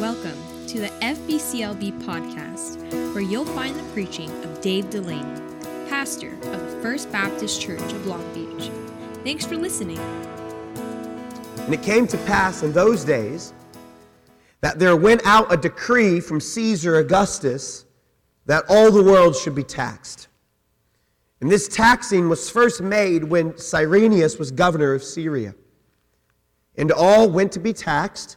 Welcome to the FBCLB podcast, where you'll find the preaching of Dave Delaney, pastor of the First Baptist Church of Long Beach. Thanks for listening. And it came to pass in those days that there went out a decree from Caesar Augustus that all the world should be taxed. And this taxing was first made when Cyrenius was governor of Syria. And all went to be taxed,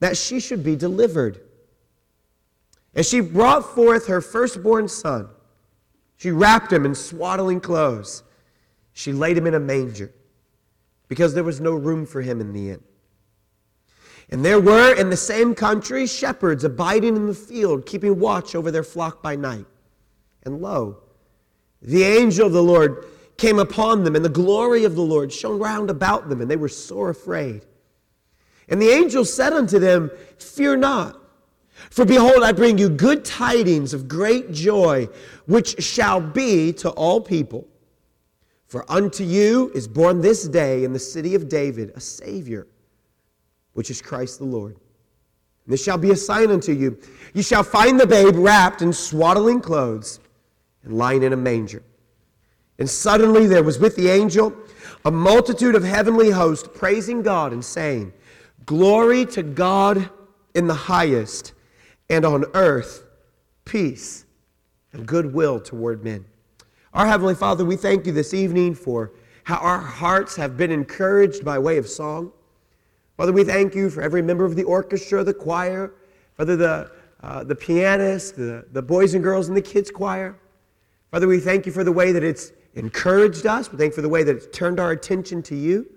that she should be delivered. And she brought forth her firstborn son. She wrapped him in swaddling clothes. She laid him in a manger because there was no room for him in the inn. And there were in the same country shepherds abiding in the field, keeping watch over their flock by night. And lo, the angel of the Lord came upon them, and the glory of the Lord shone round about them, and they were sore afraid. And the angel said unto them, Fear not, for behold, I bring you good tidings of great joy, which shall be to all people. For unto you is born this day in the city of David a Savior which is Christ the Lord. And this shall be a sign unto you. You shall find the babe wrapped in swaddling clothes and lying in a manger. And suddenly there was with the angel a multitude of heavenly hosts praising God and saying, Glory to God in the highest, and on earth peace and goodwill toward men. Our Heavenly Father, we thank you this evening for how our hearts have been encouraged by way of song. Father, we thank you for every member of the orchestra, the choir, Father, the, uh, the pianist, the, the boys and girls in the kids' choir. Father, we thank you for the way that it's encouraged us. We thank you for the way that it's turned our attention to you.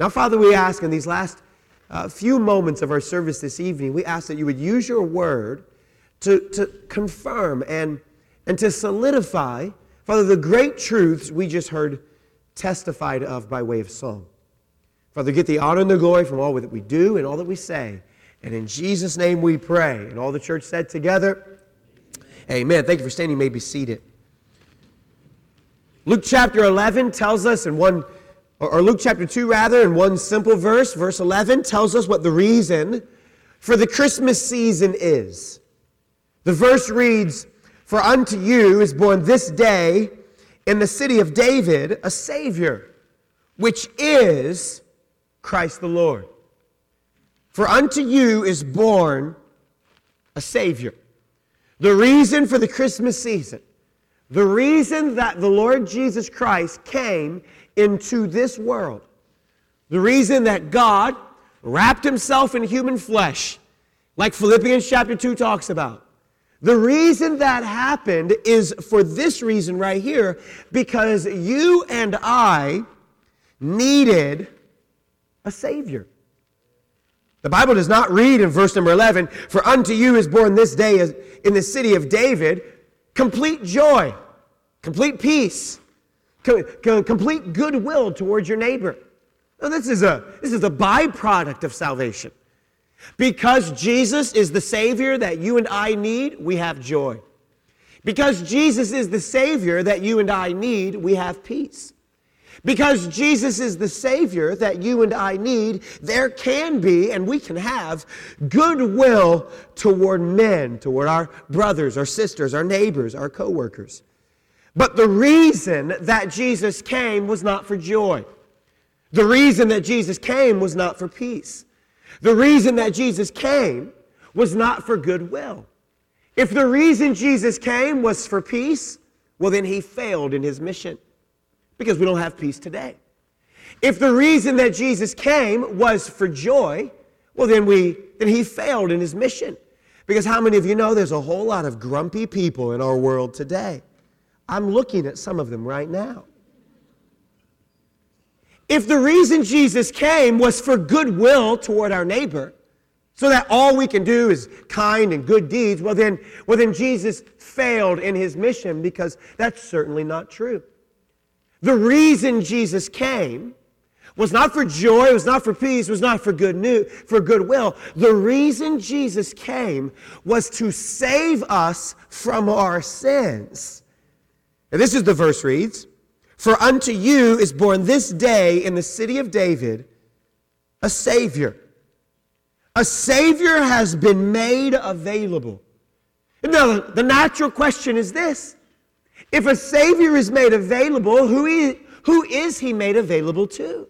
Now, Father, we ask in these last uh, few moments of our service this evening, we ask that you would use your word to, to confirm and, and to solidify, Father, the great truths we just heard testified of by way of song. Father, get the honor and the glory from all that we do and all that we say. And in Jesus' name we pray. And all the church said together, Amen. Thank you for standing. You may be seated. Luke chapter 11 tells us in one, or Luke chapter 2 rather, in one simple verse, verse 11 tells us what the reason for the Christmas season is. The verse reads, For unto you is born this day in the city of David a Savior, which is Christ the Lord. For unto you is born a Savior. The reason for the Christmas season, the reason that the Lord Jesus Christ came into this world, the reason that God wrapped himself in human flesh, like Philippians chapter 2 talks about. The reason that happened is for this reason right here because you and I needed a Savior. The Bible does not read in verse number 11, For unto you is born this day in the city of David complete joy, complete peace, complete goodwill towards your neighbor. Now, this is a, this is a byproduct of salvation. Because Jesus is the Savior that you and I need, we have joy. Because Jesus is the Savior that you and I need, we have peace. Because Jesus is the Savior that you and I need, there can be and we can have goodwill toward men, toward our brothers, our sisters, our neighbors, our coworkers. But the reason that Jesus came was not for joy. The reason that Jesus came was not for peace. The reason that Jesus came was not for goodwill. If the reason Jesus came was for peace, well, then he failed in his mission because we don't have peace today. If the reason that Jesus came was for joy, well then we then he failed in his mission. Because how many of you know there's a whole lot of grumpy people in our world today? I'm looking at some of them right now. If the reason Jesus came was for goodwill toward our neighbor, so that all we can do is kind and good deeds, well then, well then Jesus failed in his mission because that's certainly not true. The reason Jesus came was not for joy, it was not for peace, it was not for good news, for goodwill. The reason Jesus came was to save us from our sins. And this is the verse reads, For unto you is born this day in the city of David a Savior. A Savior has been made available. Now, the natural question is this if a Savior is made available, who is, who is He made available to?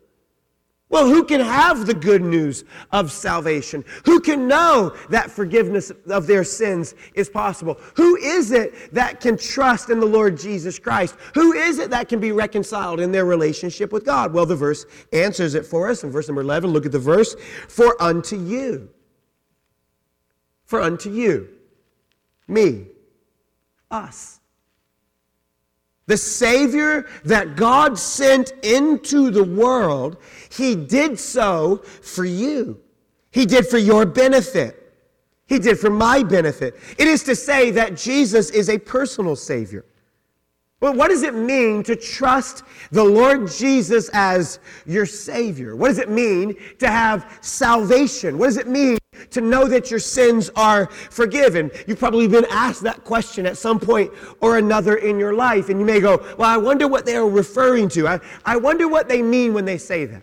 Well, who can have the good news of salvation? Who can know that forgiveness of their sins is possible? Who is it that can trust in the Lord Jesus Christ? Who is it that can be reconciled in their relationship with God? Well, the verse answers it for us in verse number 11. Look at the verse. For unto you, for unto you, me, us. The Savior that God sent into the world, He did so for you. He did for your benefit. He did for my benefit. It is to say that Jesus is a personal Savior. Well, what does it mean to trust the Lord Jesus as your Savior? What does it mean to have salvation? What does it mean to know that your sins are forgiven? You've probably been asked that question at some point or another in your life, and you may go, Well, I wonder what they are referring to. I, I wonder what they mean when they say that.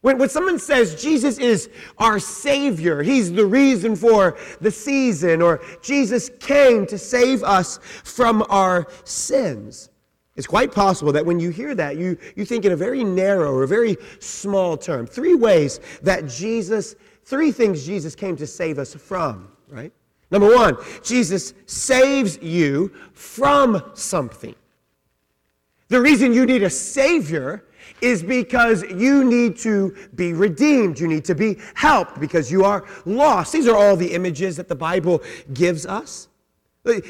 When, when someone says Jesus is our Savior, He's the reason for the season, or Jesus came to save us from our sins, it's quite possible that when you hear that, you, you think in a very narrow or very small term. Three ways that Jesus, three things Jesus came to save us from, right? Number one, Jesus saves you from something. The reason you need a Savior is because you need to be redeemed. You need to be helped because you are lost. These are all the images that the Bible gives us.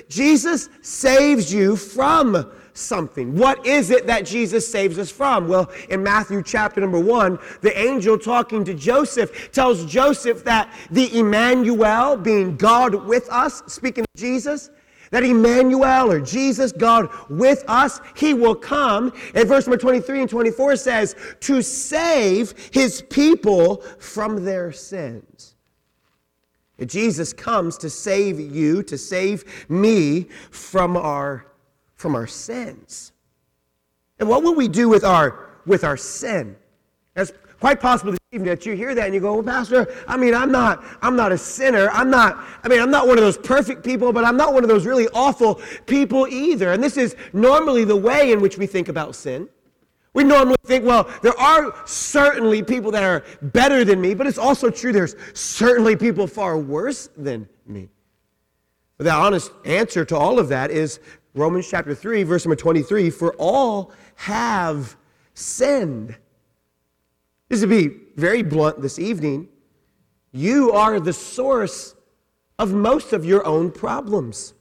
Jesus saves you from something. What is it that Jesus saves us from? Well, in Matthew chapter number one, the angel talking to Joseph tells Joseph that the Emmanuel, being God with us, speaking of Jesus, that Emmanuel or Jesus, God with us, he will come. And verse number 23 and 24 says, to save his people from their sins. Jesus comes to save you, to save me from our, from our sins. And what will we do with our, with our sin? As quite possible this evening that you hear that and you go, well, Pastor, I mean, I'm not, I'm not a sinner. I'm not, I mean, I'm not one of those perfect people, but I'm not one of those really awful people either. And this is normally the way in which we think about sin. We normally think, well, there are certainly people that are better than me, but it's also true there's certainly people far worse than me. The honest answer to all of that is Romans chapter 3, verse number 23 For all have sinned This would be very blunt this evening, you are the source of most of your own problems.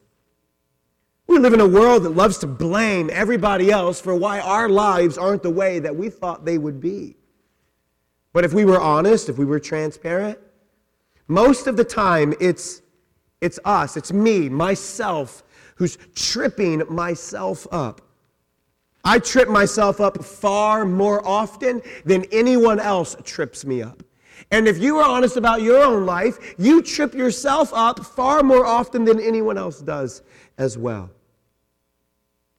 We live in a world that loves to blame everybody else for why our lives aren't the way that we thought they would be. But if we were honest, if we were transparent, most of the time it's, it's us, it's me, myself, who's tripping myself up. I trip myself up far more often than anyone else trips me up. And if you are honest about your own life, you trip yourself up far more often than anyone else does as well.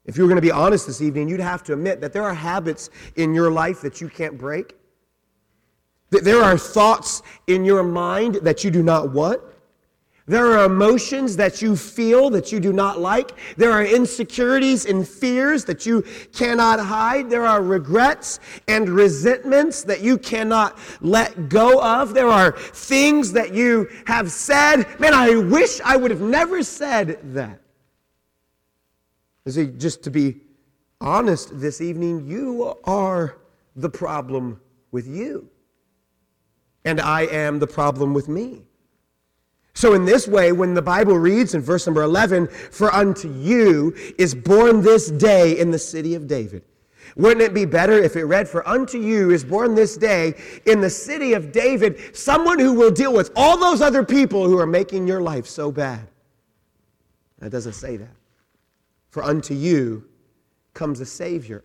If you were going to be honest this evening, you'd have to admit that there are habits in your life that you can't break. That there are thoughts in your mind that you do not want. There are emotions that you feel that you do not like. There are insecurities and fears that you cannot hide. There are regrets and resentments that you cannot let go of. There are things that you have said. Man, I wish I would have never said that. Just to be honest this evening, you are the problem with you. And I am the problem with me. So, in this way, when the Bible reads in verse number 11, For unto you is born this day in the city of David. Wouldn't it be better if it read, For unto you is born this day in the city of David someone who will deal with all those other people who are making your life so bad? That doesn't say that. For unto you comes a Savior.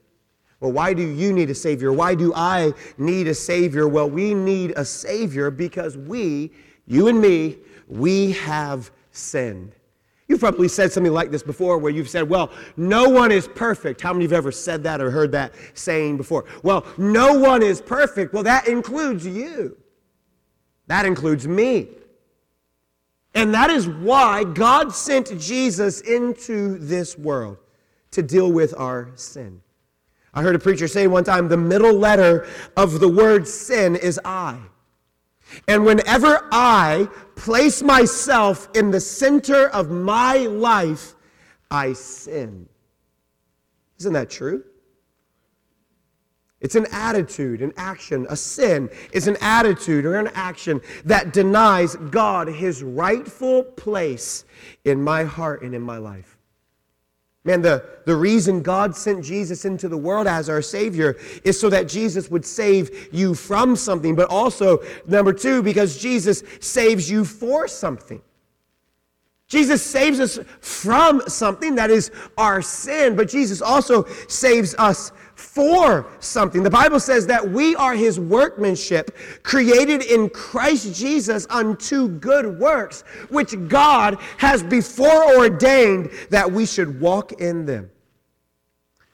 Well, why do you need a Savior? Why do I need a Savior? Well, we need a Savior because we, you and me, we have sinned. You've probably said something like this before where you've said, Well, no one is perfect. How many of you have ever said that or heard that saying before? Well, no one is perfect. Well, that includes you, that includes me. And that is why God sent Jesus into this world to deal with our sin. I heard a preacher say one time the middle letter of the word sin is I. And whenever I place myself in the center of my life, I sin. Isn't that true? It's an attitude, an action. A sin is an attitude or an action that denies God his rightful place in my heart and in my life. Man, the, the reason God sent Jesus into the world as our Savior is so that Jesus would save you from something, but also, number two, because Jesus saves you for something. Jesus saves us from something that is our sin, but Jesus also saves us for something. The Bible says that we are his workmanship, created in Christ Jesus unto good works, which God has before ordained that we should walk in them.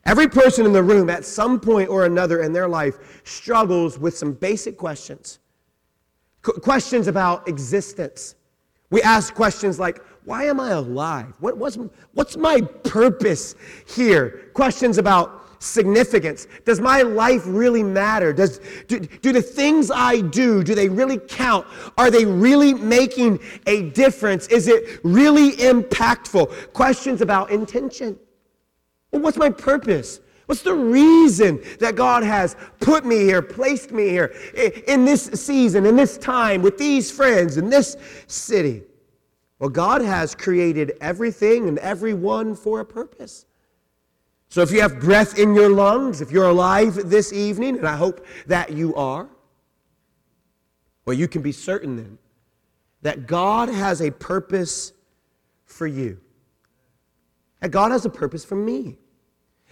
Every person in the room at some point or another in their life struggles with some basic questions. Qu- questions about existence. We ask questions like, why am I alive? What, what's, what's my purpose here? Questions about significance? Does my life really matter? Does, do, do the things I do, do they really count? Are they really making a difference? Is it really impactful? Questions about intention. Well, what's my purpose? What's the reason that God has put me here, placed me here in this season, in this time, with these friends, in this city? Well, God has created everything and everyone for a purpose. So if you have breath in your lungs, if you're alive this evening, and I hope that you are, well, you can be certain then that God has a purpose for you. That God has a purpose for me.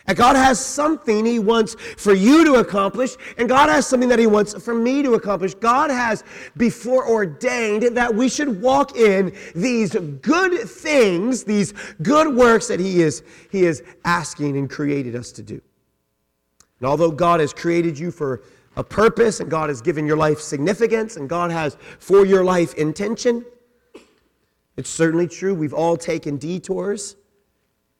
And God has something He wants for you to accomplish, and God has something that He wants for me to accomplish. God has before ordained that we should walk in these good things, these good works that He is, he is asking and created us to do. And although God has created you for a purpose, and God has given your life significance, and God has for your life intention, it's certainly true. We've all taken detours.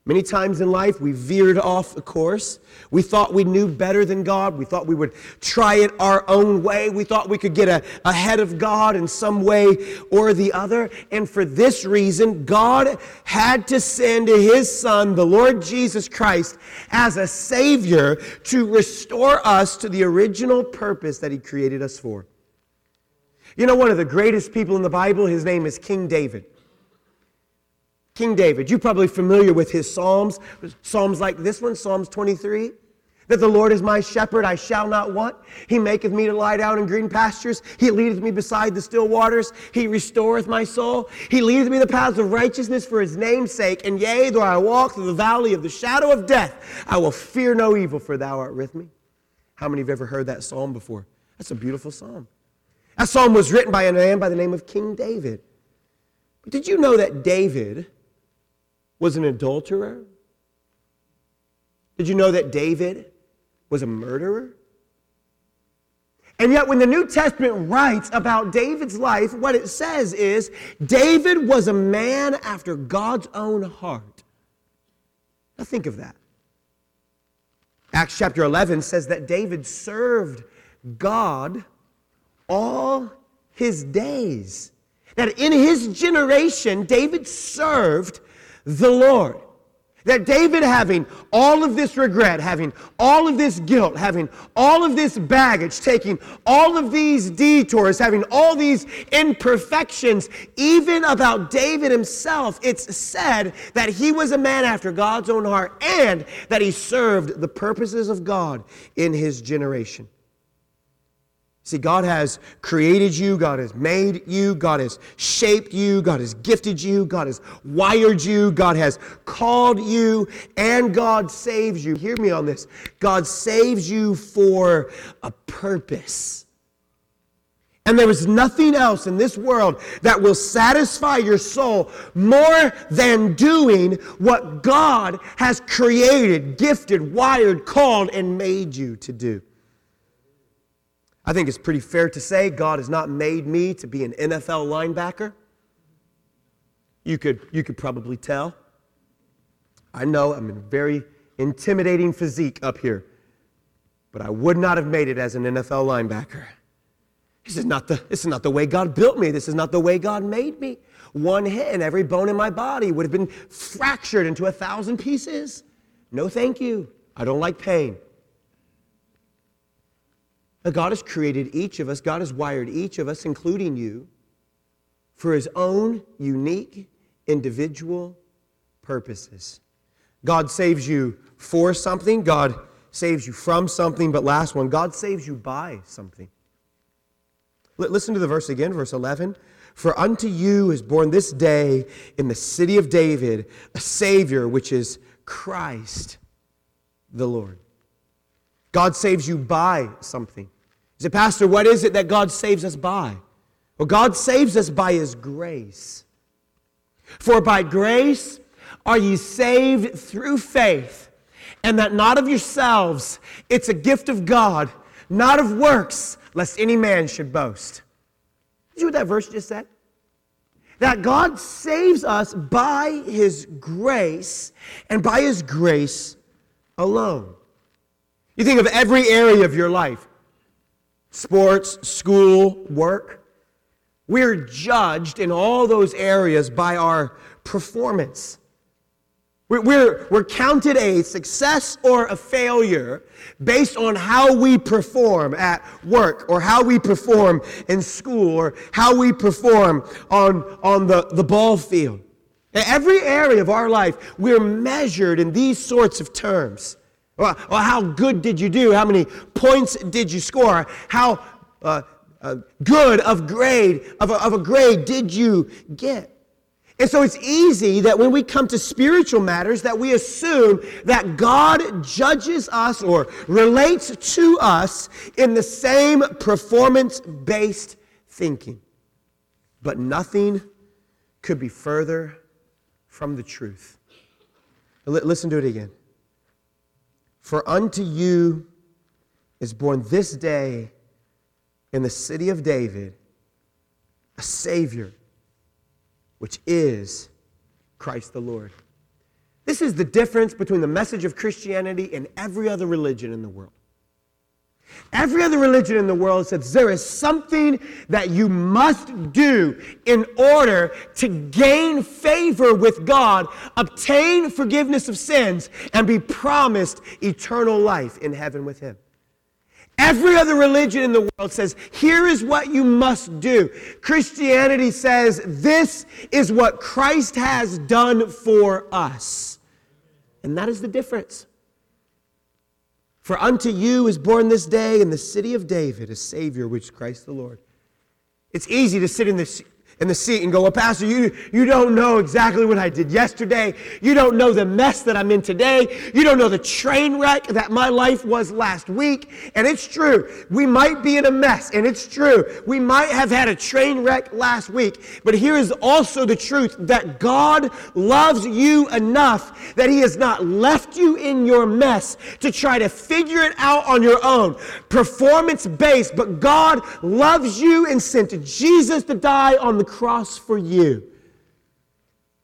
Many times in life, we veered off the course. We thought we knew better than God. We thought we would try it our own way. We thought we could get a, ahead of God in some way or the other. And for this reason, God had to send His Son, the Lord Jesus Christ, as a Savior to restore us to the original purpose that He created us for. You know, one of the greatest people in the Bible, his name is King David. King David. You're probably familiar with his Psalms. Psalms like this one, Psalms 23. That the Lord is my shepherd, I shall not want. He maketh me to lie down in green pastures. He leadeth me beside the still waters. He restoreth my soul. He leadeth me the paths of righteousness for his name's sake. And yea, though I walk through the valley of the shadow of death, I will fear no evil, for thou art with me. How many have ever heard that psalm before? That's a beautiful psalm. That psalm was written by a man by the name of King David. But did you know that David was an adulterer? Did you know that David was a murderer? And yet, when the New Testament writes about David's life, what it says is David was a man after God's own heart. Now, think of that. Acts chapter 11 says that David served God all his days. That in his generation, David served the Lord. That David, having all of this regret, having all of this guilt, having all of this baggage, taking all of these detours, having all these imperfections, even about David himself, it's said that he was a man after God's own heart and that he served the purposes of God in his generation. See, God has created you, God has made you, God has shaped you, God has gifted you, God has wired you, God has called you, and God saves you. Hear me on this. God saves you for a purpose. And there is nothing else in this world that will satisfy your soul more than doing what God has created, gifted, wired, called, and made you to do. I think it's pretty fair to say God has not made me to be an NFL linebacker. You could, you could probably tell. I know I'm in a very intimidating physique up here, but I would not have made it as an NFL linebacker. This is not the, this is not the way God built me. This is not the way God made me. One hit and every bone in my body would have been fractured into a thousand pieces. No, thank you. I don't like pain. God has created each of us, God has wired each of us, including you, for his own unique, individual purposes. God saves you for something, God saves you from something, but last one, God saves you by something. Listen to the verse again, verse 11. For unto you is born this day in the city of David a Savior, which is Christ the Lord. God saves you by something. He said, Pastor, what is it that God saves us by? Well, God saves us by His grace. For by grace are ye saved through faith, and that not of yourselves, it's a gift of God, not of works, lest any man should boast. Did you hear what that verse just said? That God saves us by His grace and by His grace alone. You think of every area of your life sports, school, work. We're judged in all those areas by our performance. We're, we're, counted a success or a failure based on how we perform at work or how we perform in school or how we perform on, on the, the ball field. In every area of our life, we're measured in these sorts of terms. Well, how good did you do? How many points did you score? How uh, uh, good of grade of a, of a grade did you get? And so it's easy that when we come to spiritual matters that we assume that God judges us or relates to us in the same performance-based thinking. But nothing could be further from the truth. Listen to it again. For unto you is born this day in the city of David a Savior, which is Christ the Lord. This is the difference between the message of Christianity and every other religion in the world. Every other religion in the world says there is something that you must do in order to gain favor with God, obtain forgiveness of sins, and be promised eternal life in heaven with Him. Every other religion in the world says, here is what you must do. Christianity says, this is what Christ has done for us. And that is the difference. For unto you is born this day in the city of David a Savior, which is Christ the Lord. It's easy to sit in the in the seat and go, Well, Pastor, you, you don't know exactly what I did yesterday. You don't know the mess that I'm in today. You don't know the train wreck that my life was last week. And it's true. We might be in a mess, and it's true. We might have had a train wreck last week. But here is also the truth that God loves you enough that He has not left you in your mess to try to figure it out on your own. Performance based, but God loves you and sent Jesus to die on the cross for you.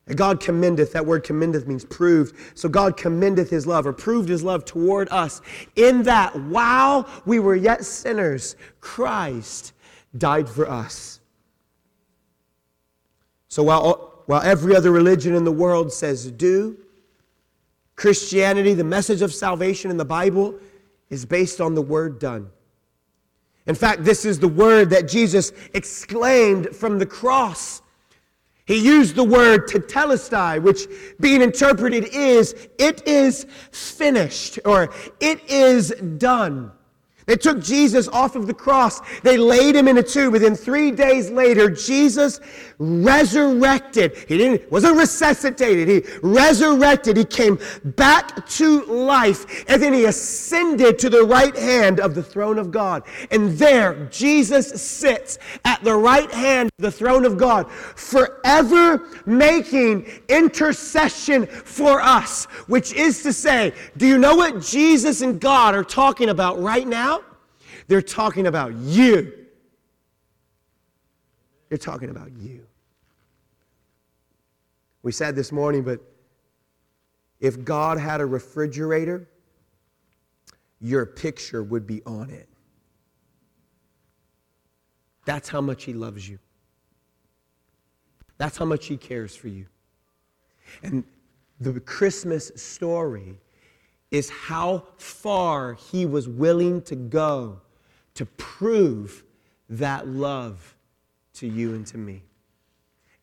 And God commendeth, that word commendeth means proved. So God commendeth his love or proved his love toward us in that while we were yet sinners, Christ died for us. So while, while every other religion in the world says do, Christianity, the message of salvation in the Bible, is based on the word done. In fact, this is the word that Jesus exclaimed from the cross. He used the word tetelestai, which being interpreted is, it is finished, or it is done. They took Jesus off of the cross. They laid him in a tomb. Within three days later, Jesus resurrected. He didn't, wasn't resuscitated. He resurrected. He came back to life. And then he ascended to the right hand of the throne of God. And there, Jesus sits at the right hand of the throne of God, forever making intercession for us. Which is to say, do you know what Jesus and God are talking about right now? They're talking about you. They're talking about you. We said this morning, but if God had a refrigerator, your picture would be on it. That's how much He loves you. That's how much He cares for you. And the Christmas story is how far He was willing to go to prove that love to you and to me.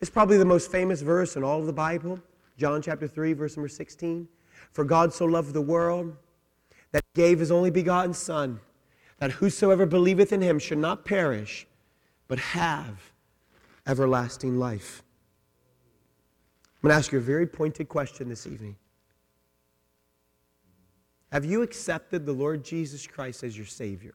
It's probably the most famous verse in all of the Bible, John chapter 3, verse number 16. For God so loved the world that he gave his only begotten Son, that whosoever believeth in him should not perish, but have everlasting life. I'm going to ask you a very pointed question this evening. Have you accepted the Lord Jesus Christ as your Savior?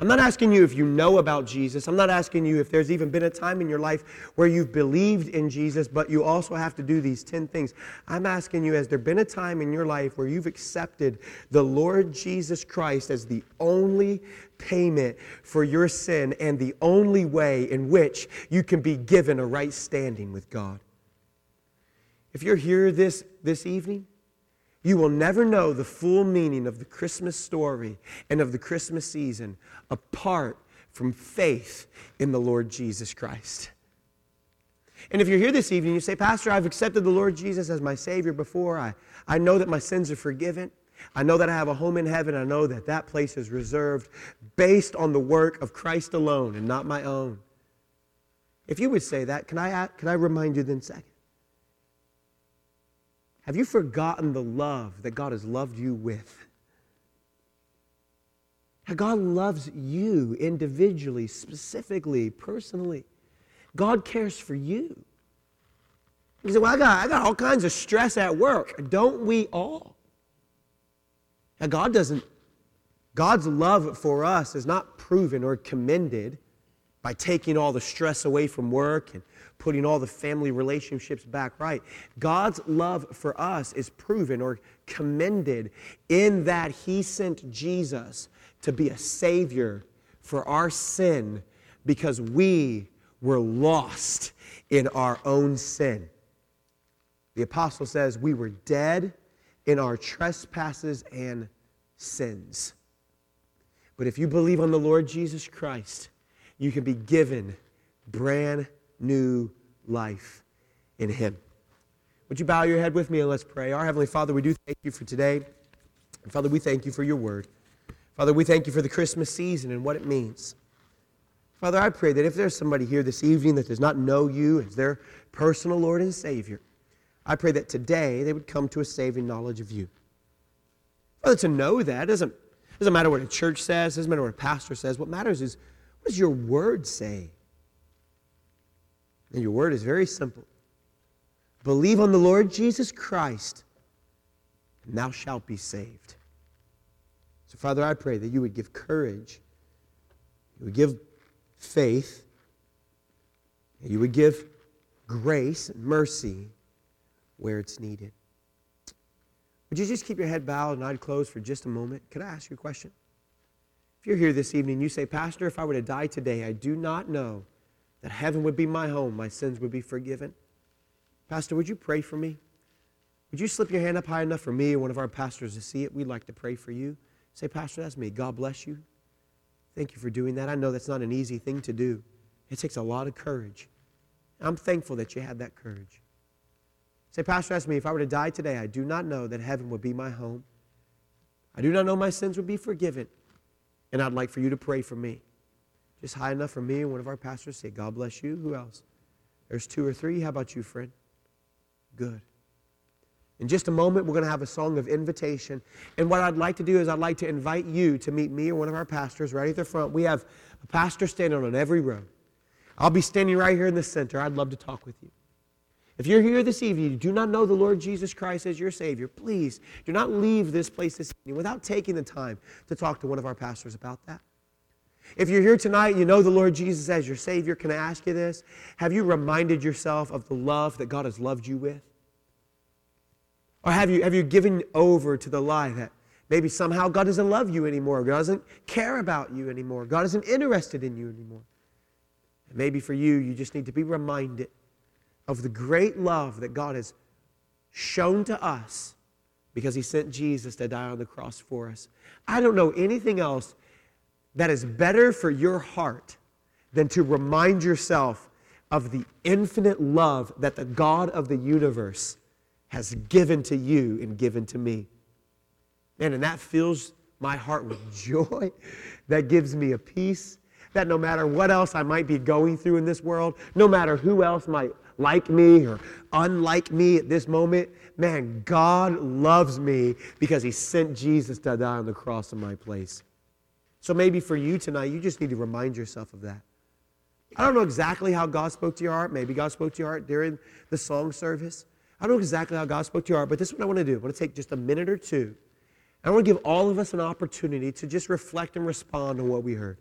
I'm not asking you if you know about Jesus. I'm not asking you if there's even been a time in your life where you've believed in Jesus, but you also have to do these 10 things. I'm asking you, has there been a time in your life where you've accepted the Lord Jesus Christ as the only payment for your sin and the only way in which you can be given a right standing with God? If you're here this, this evening, you will never know the full meaning of the Christmas story and of the Christmas season apart from faith in the Lord Jesus Christ. And if you're here this evening, you say, Pastor, I've accepted the Lord Jesus as my Savior before. I, I know that my sins are forgiven. I know that I have a home in heaven. I know that that place is reserved based on the work of Christ alone and not my own. If you would say that, can I, can I remind you then, second? Have you forgotten the love that God has loved you with? God loves you individually, specifically, personally. God cares for you. You say, Well, I got, I got all kinds of stress at work. Don't we all? Now, God doesn't, God's love for us is not proven or commended by taking all the stress away from work and putting all the family relationships back right. God's love for us is proven or commended in that He sent Jesus to be a Savior for our sin because we were lost in our own sin. The apostle says we were dead in our trespasses and sins. But if you believe on the Lord Jesus Christ, you can be given brand new life in Him. Would you bow your head with me and let's pray? Our Heavenly Father, we do thank you for today. And Father, we thank you for your word. Father, we thank you for the Christmas season and what it means. Father, I pray that if there's somebody here this evening that does not know you as their personal Lord and Savior, I pray that today they would come to a saving knowledge of you. Father, to know that doesn't, doesn't matter what a church says, doesn't matter what a pastor says. What matters is what does your word say? And your word is very simple believe on the Lord Jesus Christ, and thou shalt be saved. So, Father, I pray that you would give courage, you would give faith, you would give grace and mercy where it's needed. Would you just keep your head bowed and eyes closed for just a moment? Could I ask you a question? If you're here this evening, you say, Pastor, if I were to die today, I do not know that heaven would be my home, my sins would be forgiven. Pastor, would you pray for me? Would you slip your hand up high enough for me or one of our pastors to see it? We'd like to pray for you. Say, Pastor, that's me. God bless you. Thank you for doing that. I know that's not an easy thing to do. It takes a lot of courage. I'm thankful that you had that courage. Say, Pastor asked me, if I were to die today, I do not know that heaven would be my home. I do not know my sins would be forgiven. And I'd like for you to pray for me. Just high enough for me and one of our pastors to say, God bless you. Who else? There's two or three. How about you, friend? Good. In just a moment, we're going to have a song of invitation. And what I'd like to do is I'd like to invite you to meet me or one of our pastors right at the front. We have a pastor standing on every row. I'll be standing right here in the center. I'd love to talk with you. If you're here this evening, you do not know the Lord Jesus Christ as your Savior, please do not leave this place this evening without taking the time to talk to one of our pastors about that. If you're here tonight you know the Lord Jesus as your Savior, can I ask you this? Have you reminded yourself of the love that God has loved you with? Or have you, have you given over to the lie that maybe somehow God doesn't love you anymore, God doesn't care about you anymore, God isn't interested in you anymore? And maybe for you, you just need to be reminded of the great love that God has shown to us because He sent Jesus to die on the cross for us. I don't know anything else that is better for your heart than to remind yourself of the infinite love that the God of the universe has given to you and given to me. Man, and that fills my heart with joy. That gives me a peace that no matter what else I might be going through in this world, no matter who else might like me or unlike me at this moment, man, God loves me because He sent Jesus to die on the cross in my place. So maybe for you tonight, you just need to remind yourself of that. I don't know exactly how God spoke to your heart. Maybe God spoke to your heart during the song service. I don't know exactly how God spoke to your heart, but this is what I want to do. I want to take just a minute or two. I want to give all of us an opportunity to just reflect and respond on what we heard.